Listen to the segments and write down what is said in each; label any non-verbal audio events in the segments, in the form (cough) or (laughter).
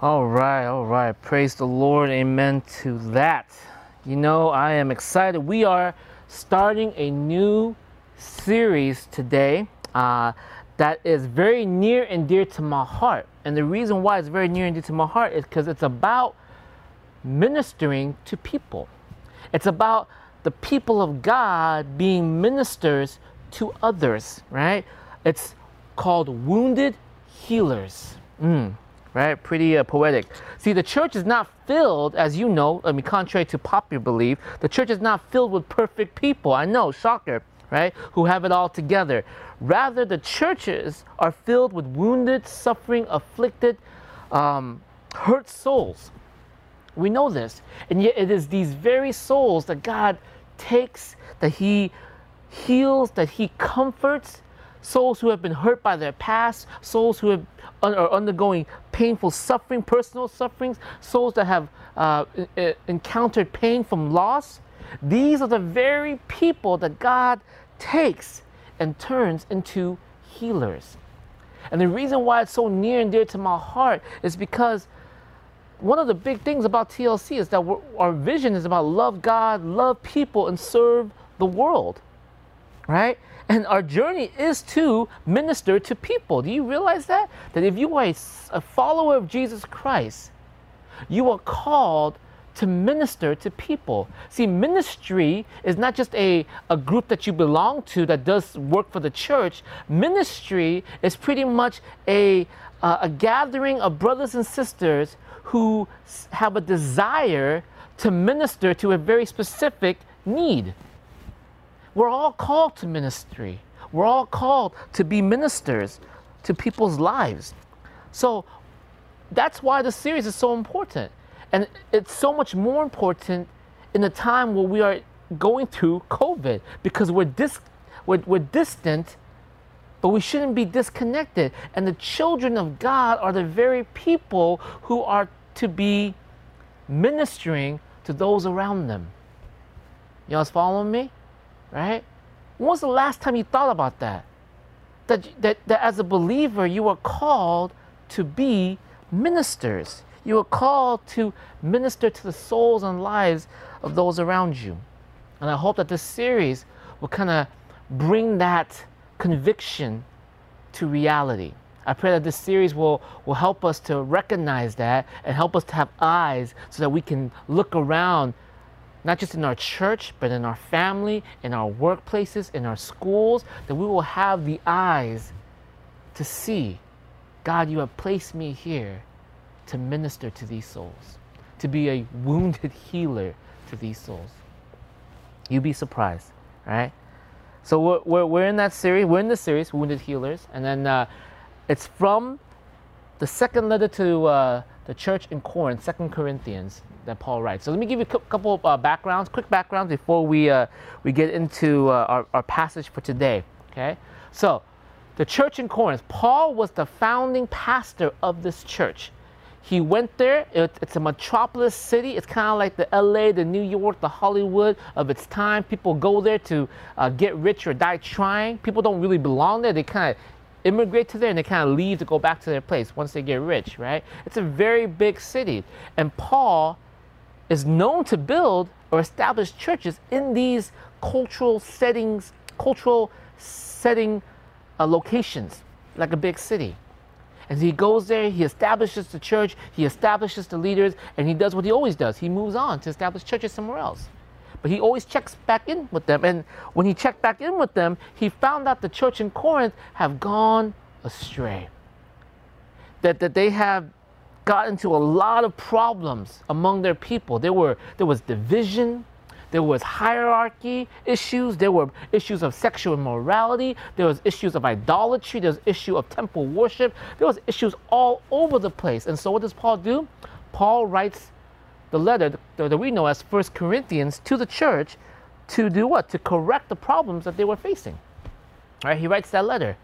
All right, all right. Praise the Lord. Amen to that. You know, I am excited. We are starting a new series today uh, that is very near and dear to my heart. And the reason why it's very near and dear to my heart is because it's about ministering to people. It's about the people of God being ministers to others, right? It's called Wounded Healers. Mm, right? Pretty uh, poetic. See, the church is not filled, as you know, I mean, contrary to popular belief, the church is not filled with perfect people. I know, shocker, right? Who have it all together. Rather, the churches are filled with wounded, suffering, afflicted, um, hurt souls. We know this. And yet, it is these very souls that God takes, that He heals, that He comforts, souls who have been hurt by their past, souls who have, are undergoing painful suffering, personal sufferings, souls that have uh, encountered pain from loss. These are the very people that God takes and turns into healers. And the reason why it's so near and dear to my heart is because one of the big things about TLC is that our vision is about love God, love people, and serve the world, right? And our journey is to minister to people. Do you realize that? That if you are a, follower of Jesus Christ, you are called to minister to people. See, ministry is not just a, a group that you belong to that does work for the church. Ministry is pretty much a, uh, a gathering of brothers and sisters who have a desire to minister to a very specific need. We're all called to ministry. We're all called to be ministers to people's lives. So that's why the series is so important. And it's so much more important in a time where we are going through COVID because we're, dis- we're, we're distant, but we shouldn't be disconnected. And the children of God are the very people who are to be ministering to those around them. Y'all following me? Right? When was the last time you thought about that? That, that, that as a believer, you are called to be ministers. You are called to minister to the souls and lives of those around you. And I hope that this series will kind of bring that conviction to reality. I pray that this series will, will help us to recognize that and help us to have eyes so that we can look around not just in our church, but in our family, in our workplaces, in our schools, that we will have the eyes to see God, you have placed me here to minister to these souls, to be a wounded healer to these souls. You'd be surprised, right? So we're, we're, we're in that series, we're in the series, Wounded Healers, and then uh, it's from the second letter to uh, the church in Corinth, Second Corinthians that Paul writes. So let me give you a couple of uh, backgrounds, quick backgrounds before we, uh, we get into uh, our, our passage for today. Okay? So, the church in Corinth, Paul was the founding pastor of this church. He went there, it, it's a metropolis city. It's kind of like the LA, the New York, the Hollywood of its time. People go there to uh, get rich or die trying. People don't really belong there. They kind of immigrate to there and they kind of leave to go back to their place once they get rich, right? It's a very big city. And Paul is known to build or establish churches in these cultural settings, cultural setting uh, locations, like a big city. And he goes there, he establishes the church, he establishes the leaders, and he does what he always does. He moves on to establish churches somewhere else. But he always checks back in with them. And when he checked back in with them, he found out the church in Corinth have gone astray. That, that they have got into a lot of problems among their people. There were there was division, there was hierarchy issues, there were issues of sexual immorality, there was issues of idolatry, there was issue of temple worship, there was issues all over the place. And so what does Paul do? Paul writes the letter that we know as First Corinthians to the church to do what? To correct the problems that they were facing. All right, he writes that letter.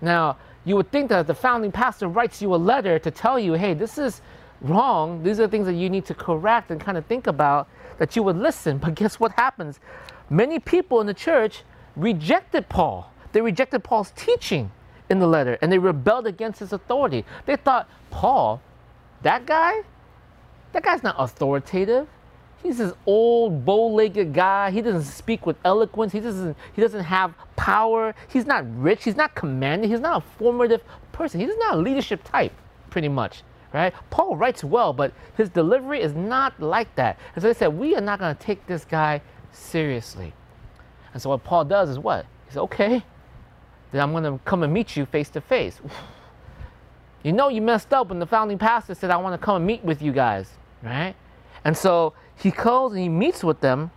Now, you would think that the founding pastor writes you a letter to tell you, hey, this is wrong. These are things that you need to correct and kind of think about, that you would listen. (laughs) But guess what happens? Many people in the church rejected Paul. They rejected Paul's teaching in the letter and they rebelled against his authority. They thought, Paul, That guy, that guy's not authoritative. He's this old, bow-legged guy. He doesn't speak with eloquence. He doesn't. He doesn't have power. He's not rich. He's not commanding. He's not a formative person. He's not a leadership type, pretty much, right? Paul writes well, but his delivery is not like that. And so they said, we are not going to take this guy seriously. And so what Paul does is what? He says, okay, then I'm going to come and meet you face to face. You know you messed up when the founding pastor said, I want to come and meet with you guys, right? And so he goes and he meets with them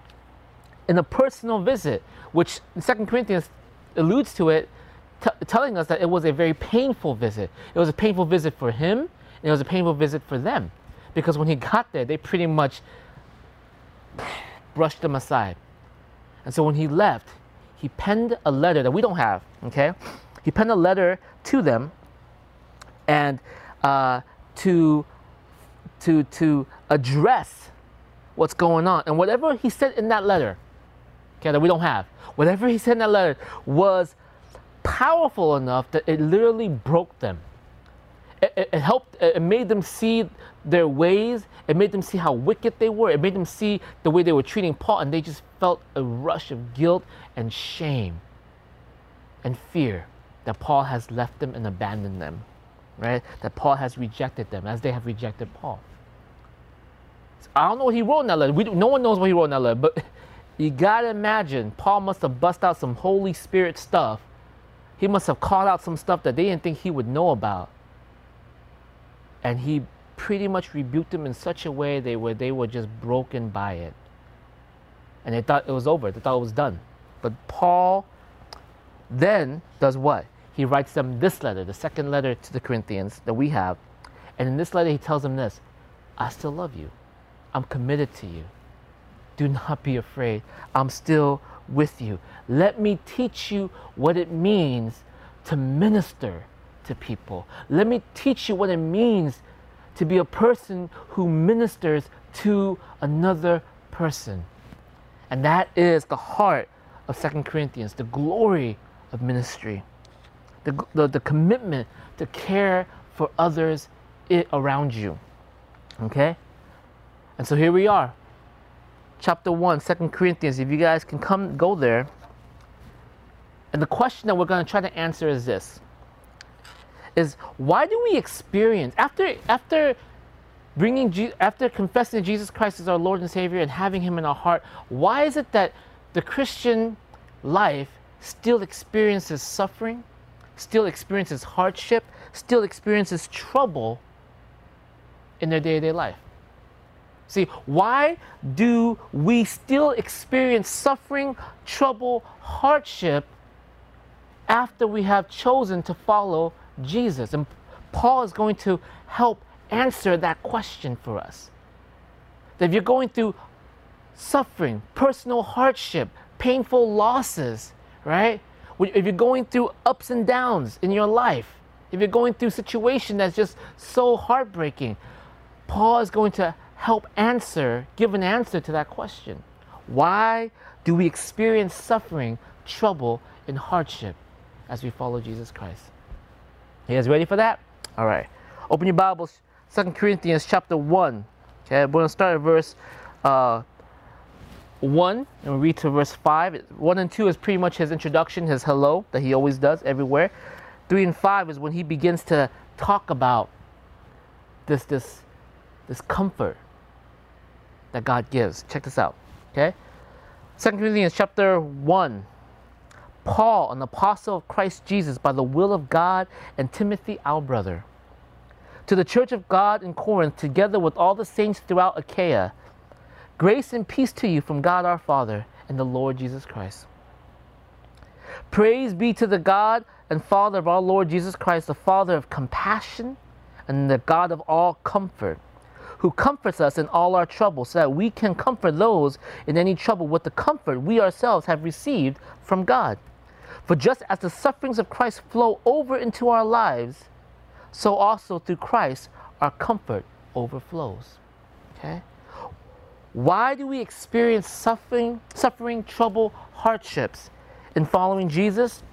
in a personal visit, which Second Corinthians alludes to it, t- telling us that it was a very painful visit. It was a painful visit for him, and it was a painful visit for them. Because when he got there, they pretty much brushed him aside. And so when he left, he penned a letter that we don't have, okay? He penned a letter to them and uh, to, to, to address what's going on. And whatever he said in that letter, okay, that we don't have, whatever he said in that letter was powerful enough that it literally broke them. It, it, it, helped, it made them see their ways. It made them see how wicked they were. It made them see the way they were treating Paul, and they just felt a rush of guilt and shame and fear that Paul has left them and abandoned them, right? That Paul has rejected them as they have rejected Paul. I don't know what he wrote in that letter. We, no one knows what he wrote in that letter, but (laughs) you gotta imagine Paul must have bust out some Holy Spirit stuff. He must have called out some stuff that they didn't think he would know about. And he pretty much rebuked them in such a way they were they were just broken by it. And they thought it was over. They thought it was done. But Paul then does what? He writes them this letter, the second letter to the Corinthians that we have. And in this letter he tells them this, I still love you. I'm committed to you. Do not be afraid. I'm still with you. Let me teach you what it means to minister to people. Let me teach you what it means to be a person who ministers to another person. And that is the heart of Second Corinthians, the glory of ministry, the, the, the commitment to care for others around you. Okay? And so here we are. Chapter 1, 2 Corinthians. If you guys can come go there. And the question that we're going to try to answer is this. Is why do we experience after after bringing after confessing Jesus Christ as our Lord and Savior and having him in our heart, why is it that the Christian life still experiences suffering, still experiences hardship, still experiences trouble in their day-to-day life? See, why do we still experience suffering, trouble, hardship after we have chosen to follow Jesus? And Paul is going to help answer that question for us. That if you're going through suffering, personal hardship, painful losses, right? If you're going through ups and downs in your life, if you're going through a situation that's just so heartbreaking, Paul is going to help answer, give an answer to that question. Why do we experience suffering, trouble, and hardship as we follow Jesus Christ? You guys ready for that? All right. Open your Bibles, Second Corinthians chapter 1. Okay, we're going to start at verse uh, 1 and read to verse 5. 1 and 2 is pretty much his introduction, his hello that he always does everywhere. 3 and 5 is when he begins to talk about this, this, this comfort that God gives. Check this out. Okay? 2 Corinthians chapter 1. Paul, an apostle of Christ Jesus by the will of God, and Timothy, our brother. To the church of God in Corinth, together with all the saints throughout Achaia, grace and peace to you from God our Father and the Lord Jesus Christ. Praise be to the God and Father of our Lord Jesus Christ, the Father of compassion and the God of all comfort who comforts us in all our trouble, so that we can comfort those in any trouble with the comfort we ourselves have received from God. For just as the sufferings of Christ flow over into our lives, so also through Christ our comfort overflows. Okay? Why do we experience suffering, suffering, trouble, hardships in following Jesus?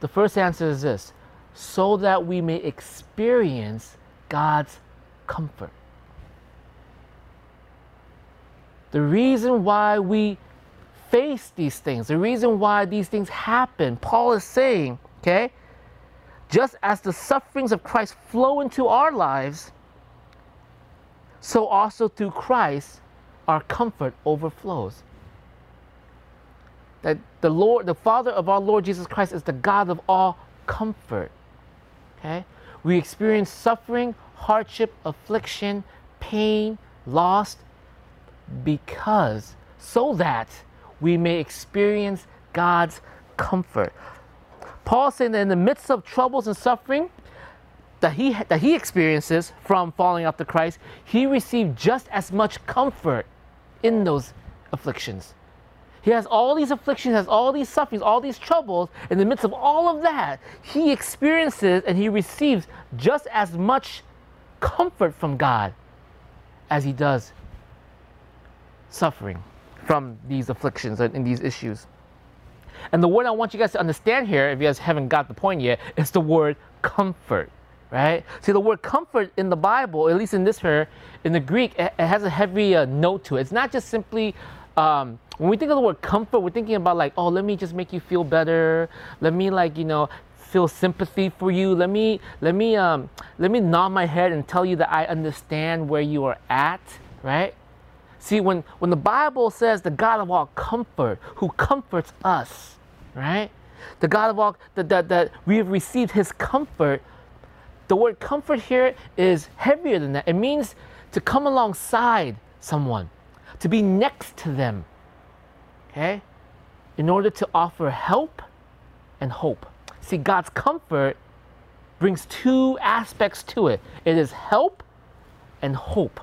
The first answer is this so that we may experience God's comfort. The reason why we face these things, the reason why these things happen, Paul is saying, okay, just as the sufferings of Christ flow into our lives, so also through Christ our comfort overflows. That the Lord, the Father of our Lord Jesus Christ is the God of all comfort. Okay? We experience suffering, hardship, affliction, pain, loss because so that we may experience God's comfort. Paul saying that in the midst of troubles and suffering that he that he experiences from falling the Christ, he received just as much comfort in those afflictions. He has all these afflictions, has all these sufferings, all these troubles. In the midst of all of that, he experiences and he receives just as much comfort from God as he does suffering from these afflictions and these issues. And the word I want you guys to understand here, if you guys haven't got the point yet, is the word comfort, right? See, the word comfort in the Bible, at least in this here, in the Greek, it, has a heavy uh, note to it. It's not just simply, um, when we think of the word comfort, we're thinking about like, oh, let me just make you feel better. Let me like, you know, feel sympathy for you. Let me, let me, um, let me nod my head and tell you that I understand where you are at, right? See, when, when the Bible says the God of all comfort, who comforts us, right? The God of all, that, that, that we have received his comfort, the word comfort here is heavier than that. It means to come alongside someone, to be next to them, okay? In order to offer help and hope. See, God's comfort brings two aspects to it it is help and hope.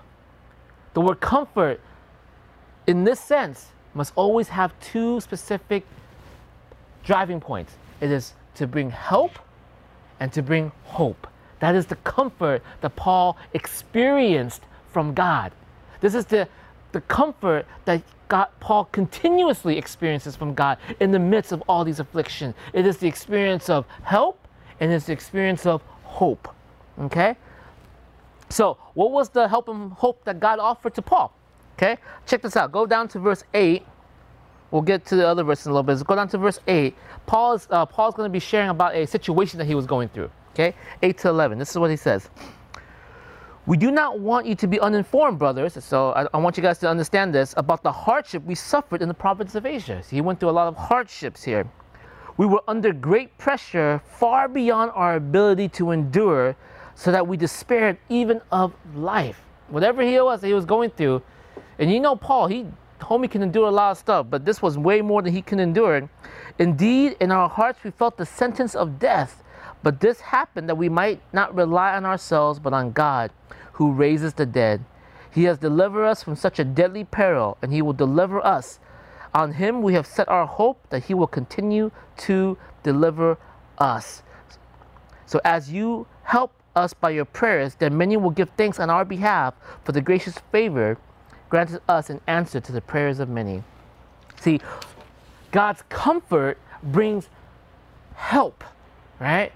The word comfort in this sense, must always have two specific driving points. It is to bring help and to bring hope. That is the comfort that Paul experienced from God. This is the, the comfort that God, Paul continuously experiences from God in the midst of all these afflictions. It is the experience of help and it's the experience of hope. Okay? So, what was the help and hope that God offered to Paul? Okay? Check this out. Go down to verse 8. We'll get to the other verse in a little bit. go down to verse 8. Paul's, uh, Paul's going to be sharing about a situation that he was going through. Okay? 8 to 11. This is what he says. We do not want you to be uninformed, brothers. So I, I, want you guys to understand this about the hardship we suffered in the province of Asia. So he went through a lot of hardships here. We were under great pressure, far beyond our ability to endure, so that we despaired even of life. Whatever he was, he was going through, and you know, Paul, he homie can endure a lot of stuff, but this was way more than he can endure. Indeed, in our hearts we felt the sentence of death, but this happened that we might not rely on ourselves, but on God, who raises the dead. He has delivered us from such a deadly peril, and he will deliver us. On him we have set our hope that he will continue to deliver us. So as you help us by your prayers, then many will give thanks on our behalf for the gracious favor granted us in answer to the prayers of many. See, God's comfort brings help, right?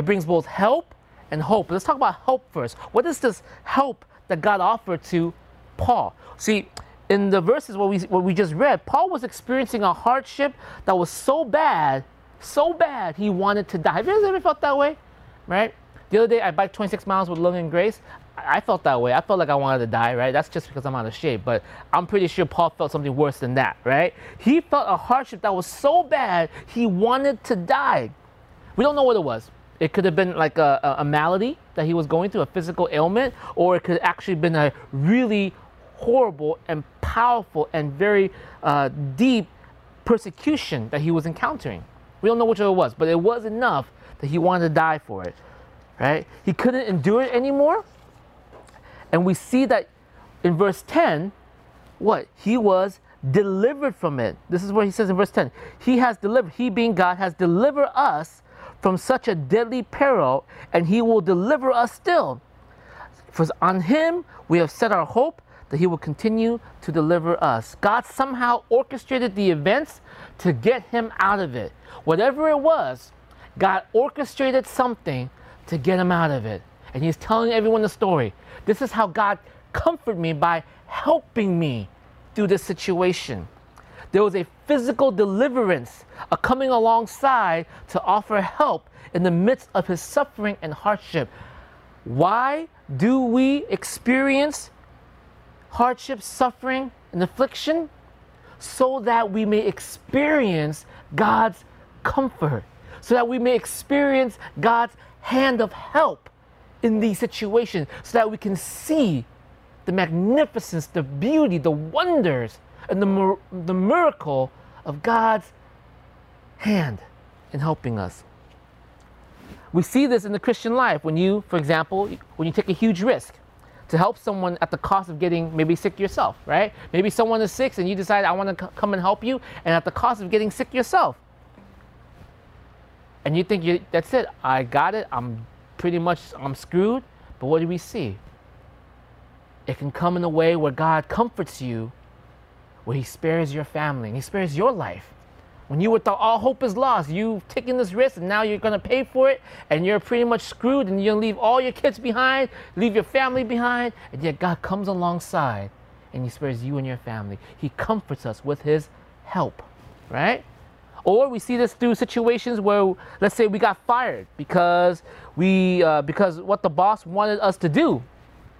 It brings both help and hope. Let's talk about help first. What is this help that God offered to Paul? See, in the verses what we, what we just read, Paul was experiencing a hardship that was so bad, so bad, he wanted to die. Have you ever felt that way? Right? The other day, I biked 26 miles with Love and Grace. I felt that way. I felt like I wanted to die, right? That's just because I'm out of shape. But I'm pretty sure Paul felt something worse than that, right? He felt a hardship that was so bad, he wanted to die. We don't know what it was. It could have been like a, a malady that he was going through, a physical ailment, or it could have actually been a really horrible and powerful and very uh, deep persecution that he was encountering. We don't know which it was, but it was enough that he wanted to die for it, right? He couldn't endure it anymore, and we see that in verse 10, what? He was delivered from it. This is what he says in verse 10. He has delivered, he being God, has delivered us from such a deadly peril, and he will deliver us still. For on him we have set our hope that he will continue to deliver us. God somehow orchestrated the events to get him out of it. Whatever it was, God orchestrated something to get him out of it. And he's telling everyone the story. This is how God comforted me by helping me through this situation. There was a physical deliverance, a coming alongside to offer help in the midst of his suffering and hardship. Why do we experience hardship, suffering, and affliction? So that we may experience God's comfort, so that we may experience God's hand of help in these situations, so that we can see the magnificence, the beauty, the wonders, and the, the miracle of God's hand in helping us. We see this in the Christian life when you, for example, when you take a huge risk to help someone at the cost of getting maybe sick yourself, right? Maybe someone is sick and you decide, I want to come and help you, and at the cost of getting sick yourself. And you think you, that's it, I got it, I'm pretty much, I'm screwed. But what do we see? It can come in a way where God comforts you, where He spares your family, and He spares your life. When you thought all hope is lost, you've taken this risk and now you're going to pay for it and you're pretty much screwed and you're going to leave all your kids behind, leave your family behind, and yet God comes alongside and He spares you and your family. He comforts us with His help, right? Or we see this through situations where, let's say, we got fired because we uh, because what the boss wanted us to do,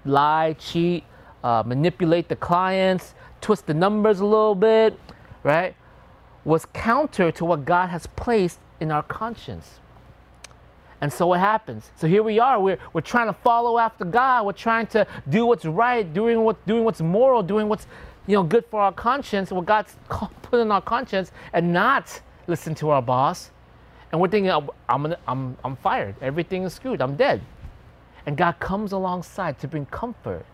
lie, cheat, uh, manipulate the clients, twist the numbers a little bit, right? was counter to what God has placed in our conscience. And so what happens? So here we are. We're, we're trying to follow after God. We're trying to do what's right, doing what doing what's moral, doing what's you know good for our conscience, what God's (laughs) put in our conscience, and not listen to our boss. And we're thinking, oh, I'm, I'm, I'm, I'm fired. Everything is screwed. I'm dead. And God comes alongside to bring comfort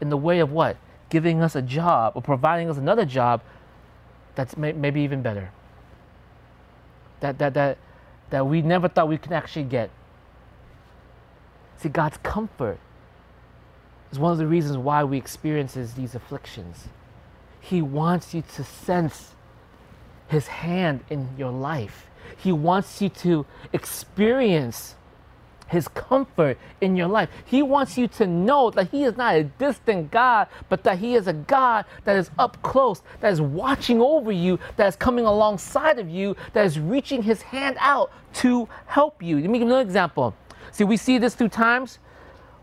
in the way of what? Giving us a job or providing us another job that's may, maybe even better. That, that, that, that we never thought we could actually get. See, God's comfort is one of the reasons why we experience these afflictions. He wants you to sense His hand in your life. He wants you to experience his comfort in your life. He wants you to know that He is not a distant God, but that He is a God that is up close, that is watching over you, that is coming alongside of you, that is reaching His hand out to help you. Let me give you another example. See, we see this through times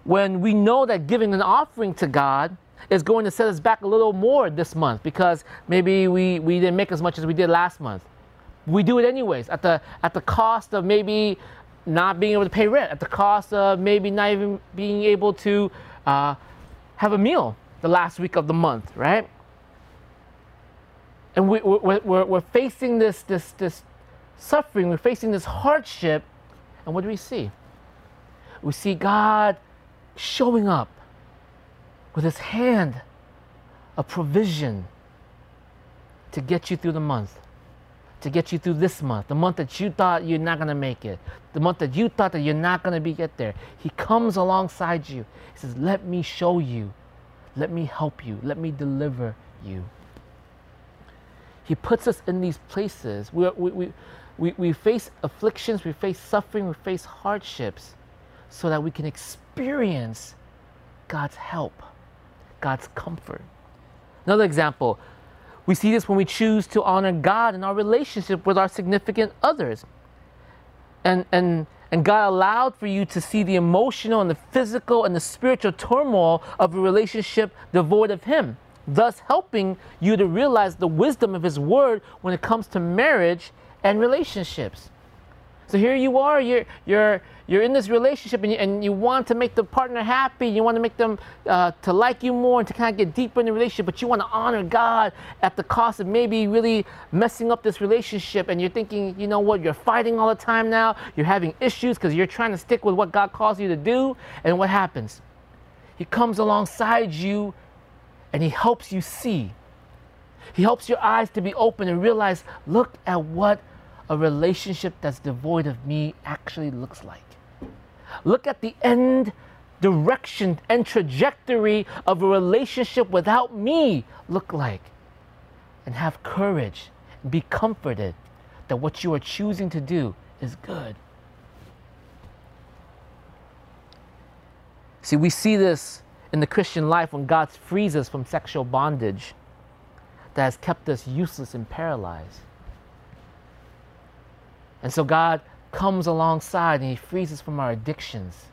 when we know that giving an offering to God is going to set us back a little more this month because maybe we, we didn't make as much as we did last month. We do it anyways at the at the cost of maybe not being able to pay rent, at the cost of maybe not even being able to uh, have a meal the last week of the month, right? And we, we're, we're, we're facing this, this, this suffering, we're facing this hardship, and what do we see? We see God showing up with his hand of provision to get you through the month to get you through this month, the month that you thought you're not going to make it, the month that you thought that you're not going to be get there. He comes alongside you. He says, "Let me show you. Let me help you. Let me deliver you." He puts us in these places. We, we, we, we, we face afflictions, we face suffering, we face hardships so that we can experience God's help, God's comfort. Another example we see this when we choose to honor God in our relationship with our significant others. And, and, and God allowed for you to see the emotional and the physical and the spiritual turmoil of a relationship devoid of Him, thus helping you to realize the wisdom of His Word when it comes to marriage and relationships. So here you are, you're, you're, you're in this relationship and you, and you want to make the partner happy, you want to make them uh, to like you more and to kind of get deeper in the relationship, but you want to honor God at the cost of maybe really messing up this relationship. And you're thinking, you know what, you're fighting all the time now, you're having issues because you're trying to stick with what God calls you to do. And what happens? He comes alongside you and he helps you see. He helps your eyes to be open and realize, look at what a relationship that's devoid of me actually looks like. Look at the end direction and trajectory of a relationship without me look like. And have courage, and be comforted that what you are choosing to do is good. See, we see this in the Christian life when God frees us from sexual bondage that has kept us useless and paralyzed. And so God comes alongside and He frees us from our addictions.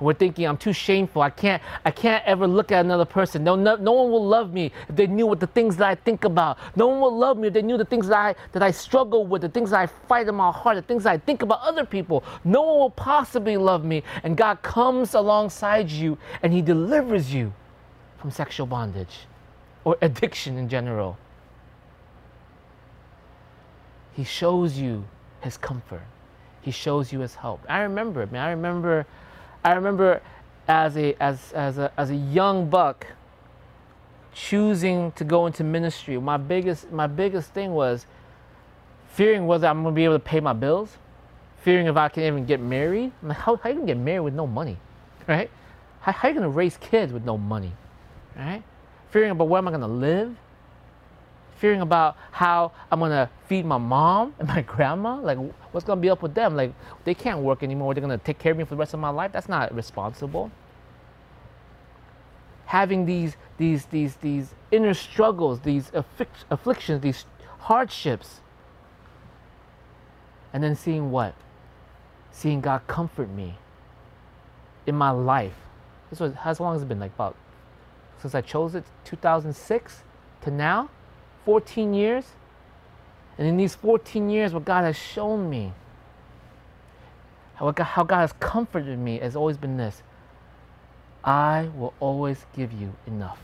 We're thinking, I'm too shameful. I can't, I can't ever look at another person. No, no, no one will love me if they knew what the things that I think about. No one will love me if they knew the things that I, that I struggle with, the things that I fight in my heart, the things that I think about other people. No one will possibly love me. And God comes alongside you and He delivers you from sexual bondage or addiction in general. He shows you his comfort. He shows you his help. I remember, man. I remember, I remember as a as as a as a young buck choosing to go into ministry. My biggest my biggest thing was fearing whether I'm gonna be able to pay my bills, fearing if I can even get married. I'm like, how how you gonna get married with no money, right? How how you gonna raise kids with no money, right? Fearing about where am I gonna live fearing about how I'm gonna feed my mom and my grandma. Like, what's gonna be up with them? Like, they can't work anymore. They're gonna take care of me for the rest of my life. That's not responsible. Having these these these these inner struggles, these afflictions, these hardships, and then seeing what? Seeing God comfort me in my life. This was how long has it been? Like about since I chose it, 2006 to now 14 years. And in these 14 years, what God has shown me, how God, has comforted me, has always been this I will always give you enough.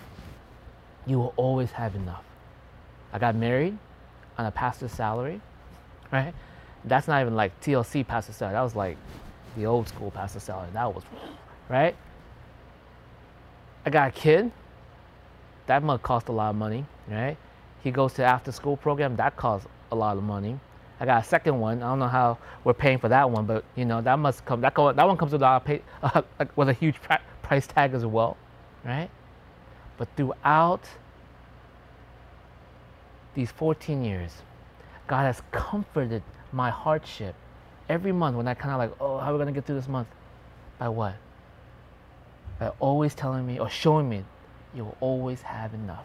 You will always have enough. I got married on a pastor's salary, right? That's not even like TLC pastor salary. That was like the old school pastor salary. That was, right? I got a kid. That must cost a lot of money, right? He goes to after school program. That costs a lot of money. I got a second one. I don't know how we're paying for that one, but you know that must come. That that one comes with a pay, (laughs) uh, with a huge price tag as well, right? But throughout these 14 years, God has comforted my hardship every month when I kind of like, oh, how are we gonna get through this month? By what? By always telling me or showing me, you will always have enough.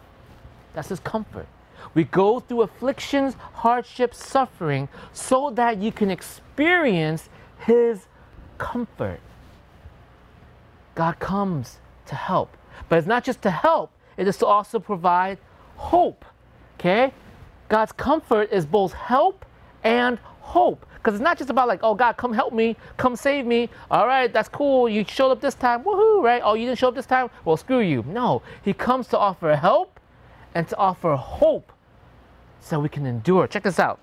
That's His comfort. We go through afflictions, hardships, suffering, so that you can experience His comfort. God comes to help. But it's not just to help, it is to also provide hope. Okay? God's comfort is both help and hope. Because it's not just about like, oh God, come help me, come save me. All right, that's cool. You showed up this time, woohoo, right? Oh, you didn't show up this time? Well, screw you. No, He comes to offer help and to offer hope so we can endure. Check this out.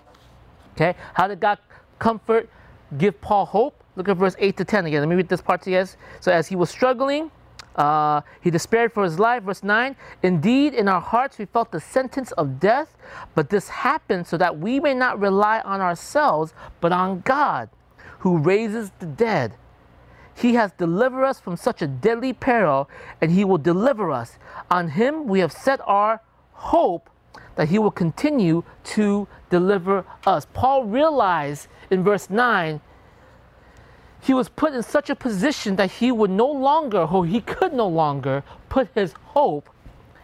Okay, how did God comfort, give Paul hope? Look at verse 8 to 10 again. Let me read this part to you guys. So, as he was struggling, uh, he despaired for his life. Verse 9 Indeed, in our hearts we felt the sentence of death, but this happened so that we may not rely on ourselves, but on God, who raises the dead. He has delivered us from such a deadly peril, and he will deliver us. On him we have set our hope that he will continue to deliver us. Paul realized in verse 9 he was put in such a position that he would no longer, or he could no longer, put his hope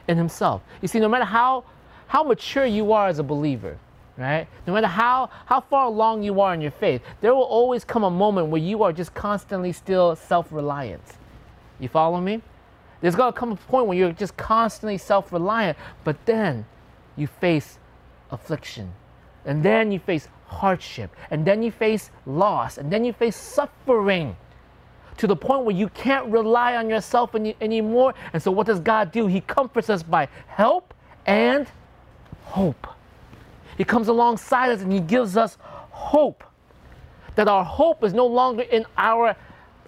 in himself. You see, no matter how, how mature you are as a believer, right? No matter how, how far along you are in your faith, there will always come a moment where you are just constantly still self reliant. You follow me? There's going to come a point where you're just constantly self reliant, but then you face affliction, and then you face hardship, and then you face loss, and then you face suffering to the point where you can't rely on yourself any, anymore. And so, what does God do? He comforts us by help and hope. He comes alongside us and He gives us hope. That our hope is no longer in our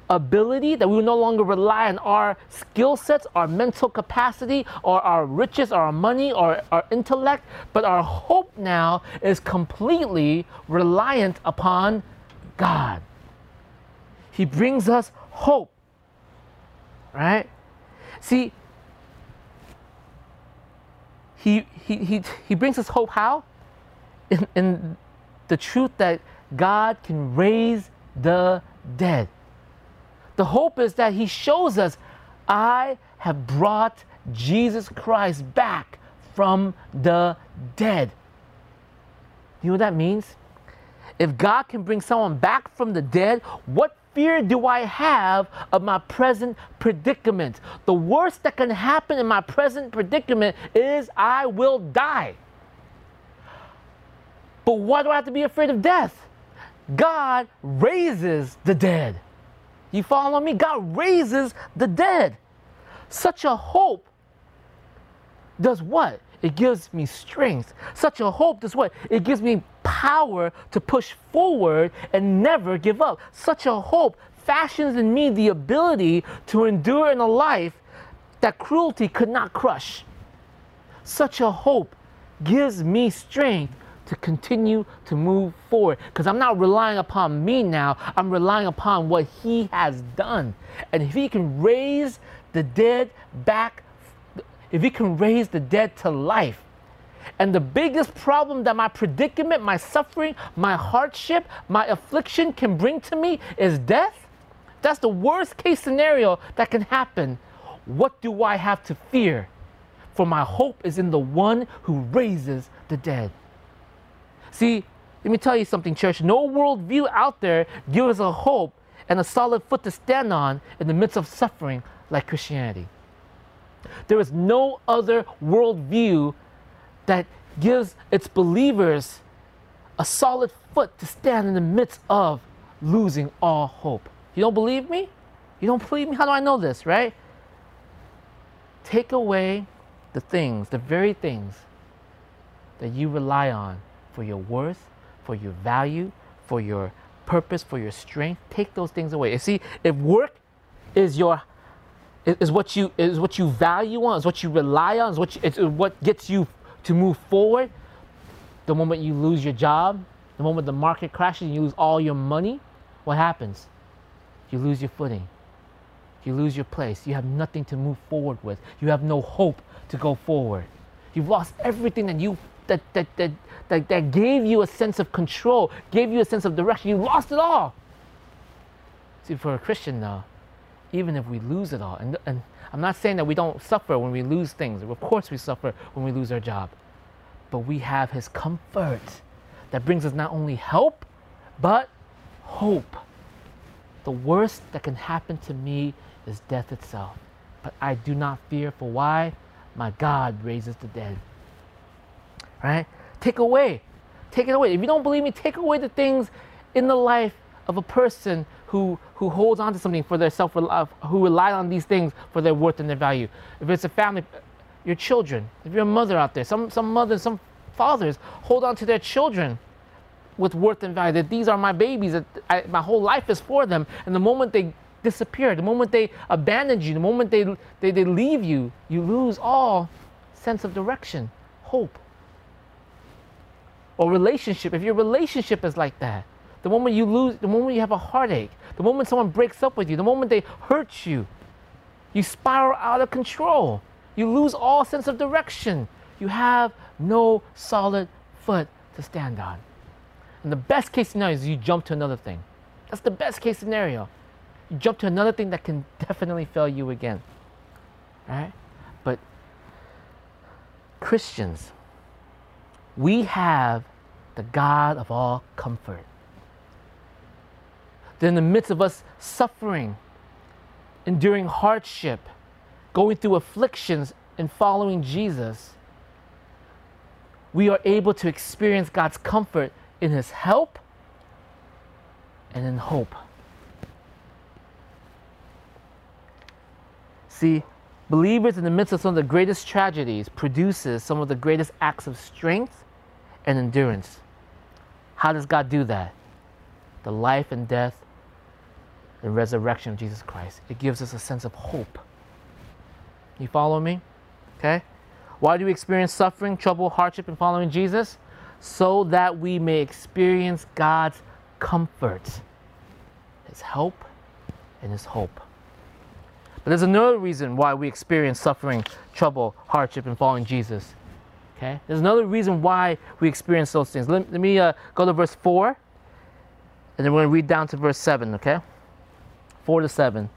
ability, that we will no longer rely on our skill sets, our mental capacity, or our riches, or our money, or our intellect, but our hope now is completely reliant upon God. He brings us hope, right? See, he, he, he, he brings us hope how? In, in the truth that God can raise the dead The hope is that He shows us, I have brought Jesus Christ back from the dead. You know what that means? If God can bring someone back from the dead, what fear do I have of my present predicament? The worst that can happen in my present predicament is I will die. But why do I have to be afraid of death? God raises the dead. You follow me? God raises the dead. Such a hope does what? It gives me strength. Such a hope does what? It gives me power to push forward and never give up. Such a hope fashions in me the ability to endure in a life that cruelty could not crush. Such a hope gives me strength to continue to move forward because I'm not relying upon me now, I'm relying upon what He has done. And if He can raise the dead back if He can raise the dead to life. And the biggest problem that my predicament, my suffering, my hardship, my affliction can bring to me is death. That's the worst case scenario that can happen. What do I have to fear? For my hope is in the one who raises the dead. See, let me tell you something, church. No worldview out there gives us a hope and a solid foot to stand on in the midst of suffering like Christianity. There is no other worldview that gives its believers a solid foot to stand in the midst of losing all hope. You don't believe me? You don't believe me? How do I know this, right? Take away the things, the very things that you rely on for your worth, for your value, for your purpose, for your strength. Take those things away. You see, if work is your is what you is what you value on, is what you rely on, is what you, it's what gets you to move forward. The moment you lose your job, the moment the market crashes, and you lose all your money, what happens? You lose your footing. You lose your place. You have nothing to move forward with. You have no hope to go forward. You've lost everything that you that that that that, that gave you a sense of control, gave you a sense of direction. You lost it all. See, for a Christian though, even if we lose it all. And, and I'm not saying that we don't suffer when we lose things. Of course, we suffer when we lose our job. But we have His comfort that brings us not only help, but hope. The worst that can happen to me is death itself. But I do not fear, for why? My God raises the dead. Right? Take away. Take it away. If you don't believe me, take away the things in the life of a person who, who holds on to something for their self love, who rely on these things for their worth and their value. If it's a family, your children, if you're a mother out there, some, some mothers, some fathers hold on to their children with worth and value, that these are my babies, that I, my whole life is for them. And the moment they disappear, the moment they abandon you, the moment they, they, they leave you, you lose all sense of direction, hope. Or relationship, if your relationship is like that, the moment you lose, the moment you have a heartache, the moment someone breaks up with you, the moment they hurt you, you spiral out of control. You lose all sense of direction. You have no solid foot to stand on. And the best case scenario is you jump to another thing. That's the best case scenario. You jump to another thing that can (laughs) definitely fail you again. Right? But Christians, we have the God of all comfort that in the midst of us suffering, enduring hardship, going through afflictions, and following Jesus, we are able to experience God's comfort in His help and in hope. See, believers in the midst of some of the greatest tragedies produces some of the greatest acts of strength and endurance. How does God do that? The life and death the resurrection of Jesus Christ. It gives us a sense of hope. You follow me? Okay? Why do we experience suffering, trouble, hardship in following Jesus? So that we may experience God's comfort, His help, and His hope. But there's another reason why we experience suffering, trouble, hardship in following Jesus. Okay? There's another reason why we experience those things. Let, let me uh, go to verse 4, and then we're going to read down to verse 7, okay? 4 to 7.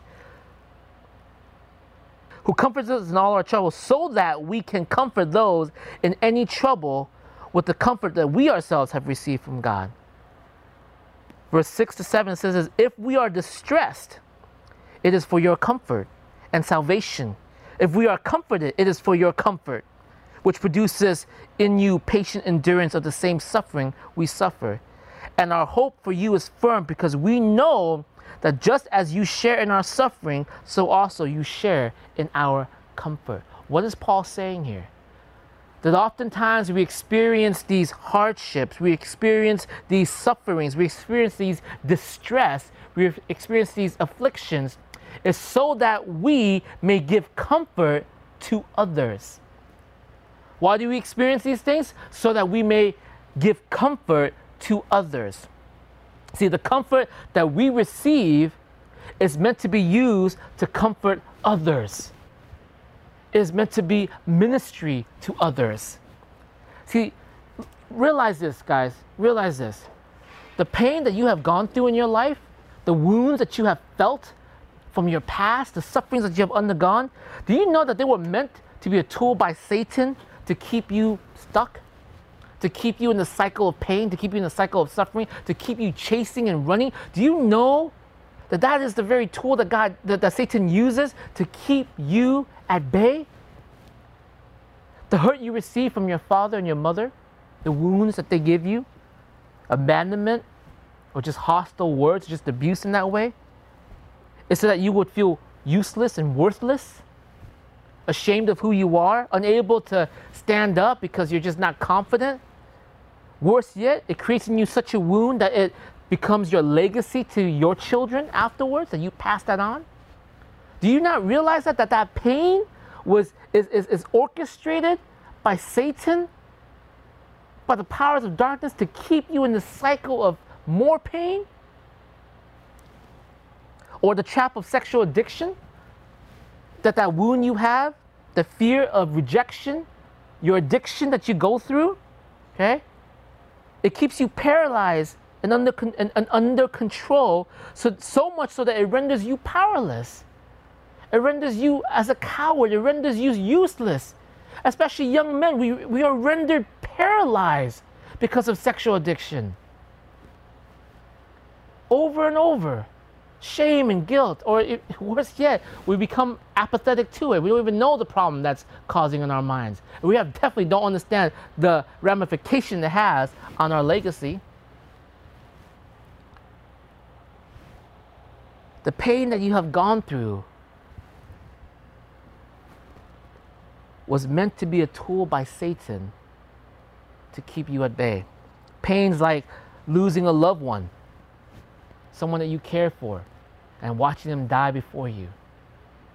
Who comforts us in all our troubles so that we can comfort those in any trouble with the comfort that we ourselves have received from God. Verse 6 to 7 says, If we are distressed, it is for your comfort and salvation. If we are comforted, it is for your comfort, which produces in you patient endurance of the same suffering we suffer. And our hope for you is firm because we know that just as you share in our suffering, so also you share in our comfort. What is Paul saying here? that oftentimes we experience these hardships, we experience these sufferings, we experience these distress, we experience these afflictions, is so that we may give comfort to others. Why do we experience these things? So that we may give comfort to others. See, the comfort that we receive is meant to be used to comfort others It is meant to be ministry to others. See, realize this, guys. Realize this. The pain that you have gone through in your life, the wounds that you have felt from your past, the sufferings that you have undergone, do you know that they were meant to be a tool by Satan to keep you stuck? To keep you in the cycle of pain, to keep you in the cycle of suffering, to keep you chasing and running? Do you know that that is the very tool that God that, that Satan uses to keep you at bay? The hurt you receive from your father and your mother, the wounds that they give you, abandonment, or just hostile words, just abuse in that way, is so that you would feel useless and worthless, ashamed of who you are, unable to stand up because you're just not confident. Worse yet, it creates in you such a wound that it becomes your legacy to your children afterwards, and you pass that on. Do you not realize that that, that pain was is, is, is orchestrated by Satan, by the powers of darkness to keep you in the cycle of more pain? Or the trap of sexual addiction? That that wound you have, the fear of rejection, your addiction that you go through, okay? It keeps you paralyzed and under, and, and under control, so, so much so that it renders you powerless. It renders you as a coward. It renders you useless. Especially young men, we, we are rendered paralyzed because of sexual addiction. Over and over. Shame and guilt, or it, (laughs) worse yet, we become apathetic to it. We don't even know the problem that's causing in our minds. We have definitely don't understand the ramification it has on our legacy. The pain that you have gone through was meant to be a tool by Satan to keep you at bay. Pains like losing a loved one, someone that you care for, and watching them die before you.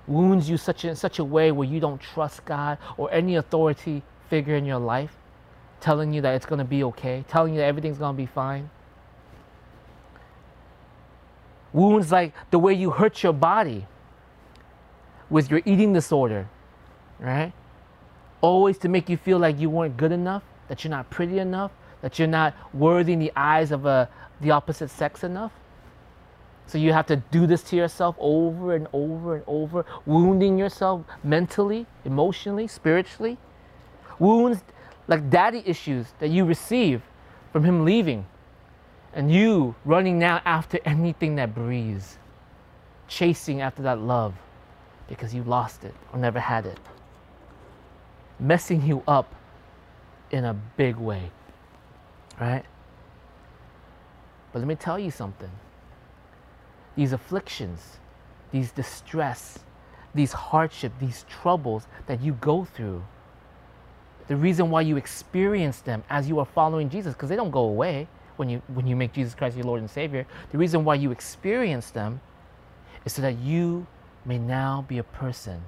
Wounds you such in such a way where you don't trust God or any authority figure in your life, telling you that it's going to be okay, telling you that everything's going to be fine. Wounds like the way you hurt your body with your eating disorder, right? always to make you feel like you weren't good enough, that you're not pretty enough, that you're not worthy in the eyes of a, the opposite sex enough. So you have to do this to yourself over and over and over, wounding yourself mentally, emotionally, spiritually. Wounds like daddy issues that you receive from him leaving, and you running now after anything that breathes, chasing after that love because you lost it or never had it messing you up in a big way. Right? But let me tell you something. These afflictions, these distress, these hardship, these troubles that you go through, the reason why you experience them as you are following Jesus, because they don't go away when you when you make Jesus Christ your Lord and Savior. The reason why you experience them is so that you may now be a person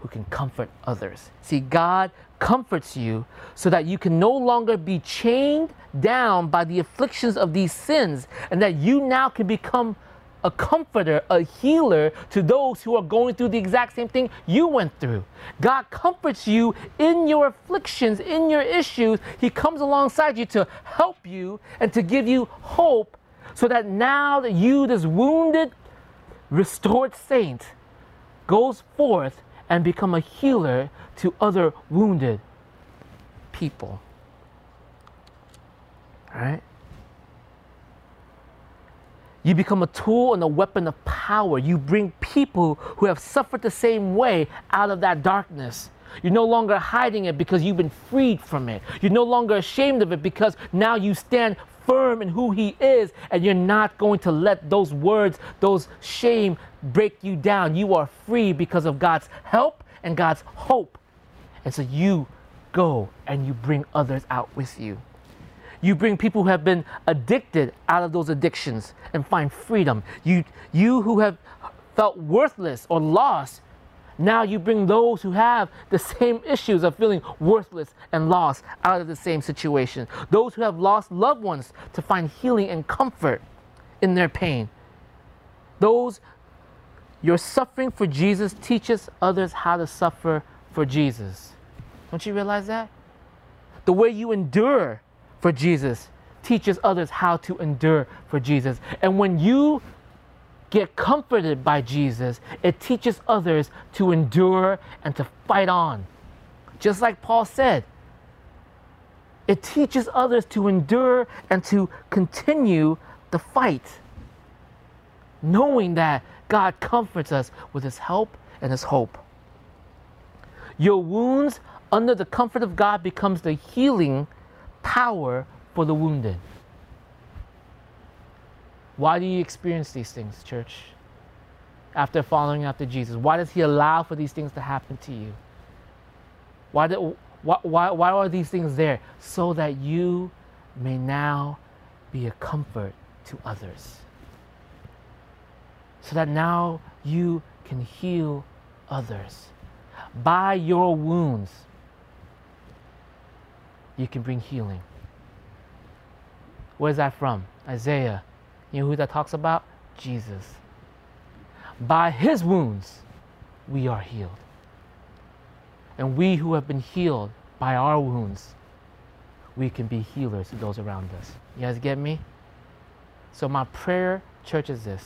who can comfort others. See, God comforts you so that you can no longer be chained down by the afflictions of these sins and that you now can become a comforter, a healer to those who are going through the exact same thing you went through. God comforts you in your afflictions, in your issues. He comes alongside you to help you and to give you hope so that now that you, this wounded restored saint goes forth and become a healer to other wounded people. All right? You become a tool and a weapon of power. You bring people who have suffered the same way out of that darkness. You're no longer hiding it because you've been freed from it. You're no longer ashamed of it because now you stand firm in who He is and you're not going to let those words, those shame break you down. You are free because of God's help and God's hope. And so you go and you bring others out with you. You bring people who have been addicted out of those addictions and find freedom. You, you who have felt worthless or lost, now you bring those who have the same (laughs) issues of feeling worthless and lost out of the same situation. Those who have lost loved ones to find healing and comfort in their pain. Those, your suffering for Jesus teaches others how to suffer for Jesus. Don't you realize that? The way you endure for Jesus teaches others how to endure for Jesus. And when you get comforted by Jesus, it teaches others to endure and to fight on. Just like Paul said, it teaches others to endure and to continue the fight, knowing that God comforts us with His help and His hope. Your wounds under the comfort of God becomes the healing power for the wounded. Why do you experience these things, church? After following after Jesus, why does He allow for these things to happen to you? Why, do, why, why, why are these things there? So that you may now be a comfort to others. So that now you can heal others. By your wounds, you can bring healing. Where's that from? Isaiah. You know who that talks about? Jesus. By his wounds, we are healed. And we who have been healed by our wounds, we can be healers to those around us. You guys get me? So, my prayer, church, is this.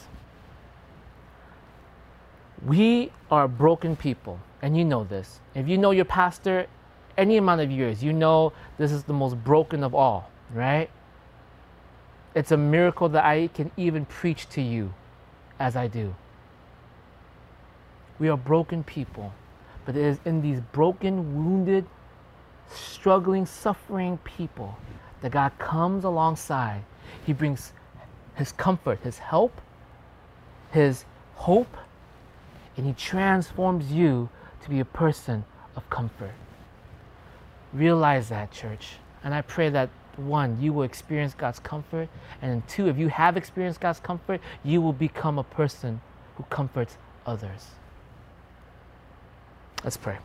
We are broken people, and you know this. If you know your pastor any amount of years, you know this is the most broken of all, right? It's a miracle that I can even preach to you as I do. We are broken people, but it is in these broken, wounded, struggling, suffering people that God comes alongside. He brings His comfort, His help, His hope, and He transforms you to be a person of comfort. Realize that, church. And I pray that one, you will experience God's comfort. And two, if you have experienced God's comfort, you will become a person who comforts others. Let's pray.